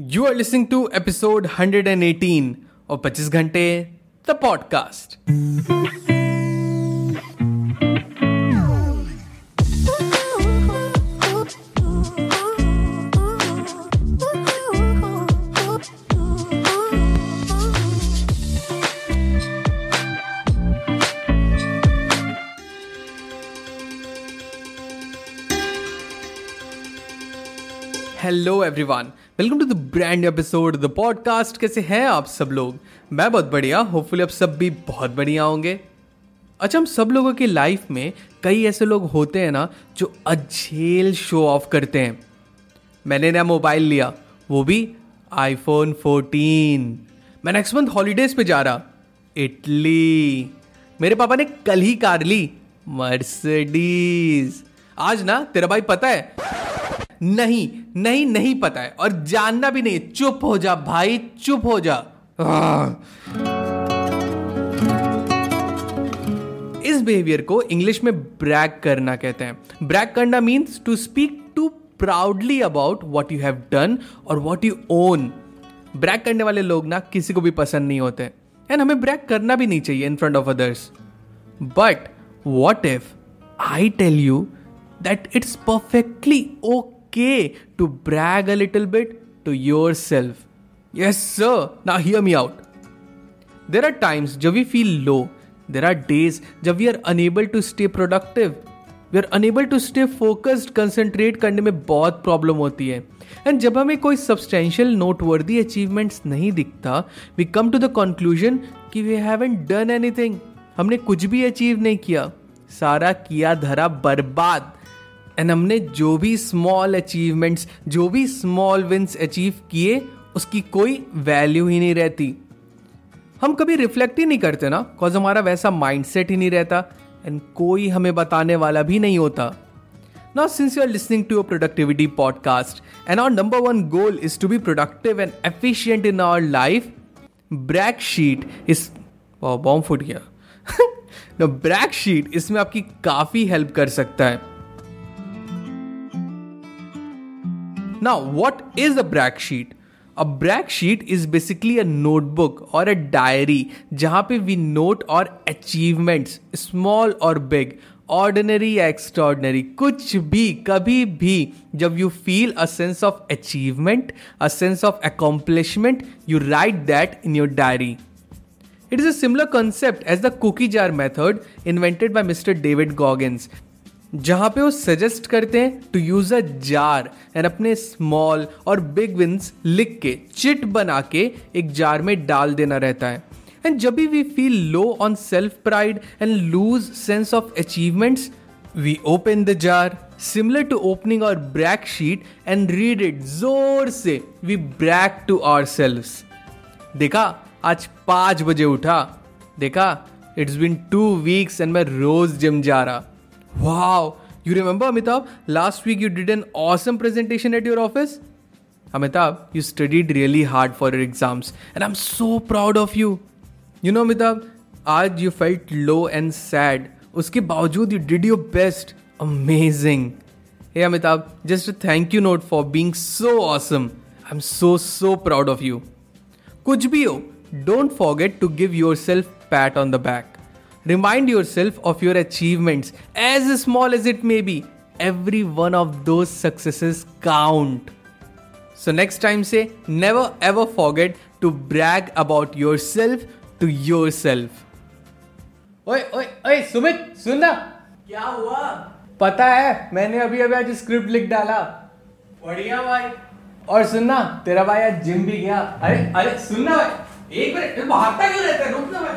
You are listening to episode 118 of 25 Ghante, the podcast. Hello, everyone. Welcome to the brand episode the podcast कैसे हैं आप सब लोग? मैं बहुत बढ़िया होपफुली आप सब भी बहुत बढ़िया होंगे। अच्छा हम सब लोगों की लाइफ में कई ऐसे लोग होते हैं ना, जो अझेल शो ऑफ़ करते हैं। मैंने नया मोबाइल लिया, वो भी आईफोन 14 मैं नेक्स्ट मंथ हॉलीडेज पे जा रहा, इटली। मेरे पापा ने कल ही कार ली मर्सिडीज आज ना, तेरा भाई पता है नहीं नहीं नहीं पता है। और जानना भी नहीं, चुप हो जा भाई, चुप हो जा। इस बिहेवियर को इंग्लिश में ब्रैक करना कहते हैं। ब्रैक करना means to speak to proudly about what you have done और वॉट यू ओन ब्रैक करने वाले लोग ना किसी को भी पसंद नहीं होते। एंड हमें ब्रैक करना भी नहीं चाहिए in front of others but what if I tell you that it's perfectly okay okay to brag a little bit to yourself. Yes, sir. Now hear me out. There are times जब we feel low. There are days जब we are unable to stay productive. We are unable to stay focused, concentrate करने में बहुत problem होती है and जब हमें कोई सब्सटेंशियल नोट वर्दी अचीवमेंट्स नहीं दिखता we come to the conclusion कि वी हैवेंट डन एनीथिंग हमने कुछ भी अचीव नहीं किया सारा किया धरा बर्बाद एंड हमने जो भी स्मॉल अचीवमेंट्स जो भी स्मॉल विंस अचीव किए उसकी कोई वैल्यू ही नहीं रहती। हम कभी रिफ्लेक्ट ही नहीं करते ना बिकॉज़ हमारा वैसा माइंडसेट ही नहीं रहता एंड कोई हमें बताने वाला भी नहीं होता। Now, since you are listening to a productivity podcast and our number one goal is to be productive and efficient in our life, brag sheet इस बॉम्ब फुट गया। ब्रैक शीट इसमें आपकी काफ़ी हेल्प कर सकता है। Now, what is a brag sheet? A brag sheet is basically a notebook or a diary जहां पे we note our achievements, small or big, ordinary या extraordinary, कुछ भी कभी भी जब you feel a sense of achievement, a sense of accomplishment, you write that in your diary. It is a similar concept as the cookie jar method invented by Mr. David Goggins. जहाँ पे वो suggest करते हैं to use a jar and अपने small और big wins लिख के chit बना के एक जार में डाल देना रहता है। एंड जब भी we feel low on self pride and lose sense of achievements we open the jar similar to opening our brag sheet and read it ज़ोर से। वी ब्रैक टू सेल्फ देखा, आज पाँच बजे उठा। देखा it's been two weeks and मैं रोज जिम जा रहा। Wow, you remember Amitabh? Last week you did an awesome presentation at your office. Amitabh, you studied really hard for your exams, and I'm so proud of you. You know, Amitabh, आज you felt low and sad. उसके बावजूद you did your best. Amazing. Hey Amitabh, just a thank you note for being so awesome. I'm so so proud of you. कुछ भी हो, don't forget to give yourself pat on the back. Remind yourself of your achievement as small as it may be every one of those successes count so next time से never ever forget to brag about yourself to yourself ओए सुमित सुन ना। क्या हुआ? पता है मैंने अभी अभी आज स्क्रिप्ट लिख डाला। बढ़िया भाई। और सुनना तेरा भाई आज जिम भी गया। अरे अरे सुनना भाई एक मिनट भागता क्यों रहता है? रुक भाई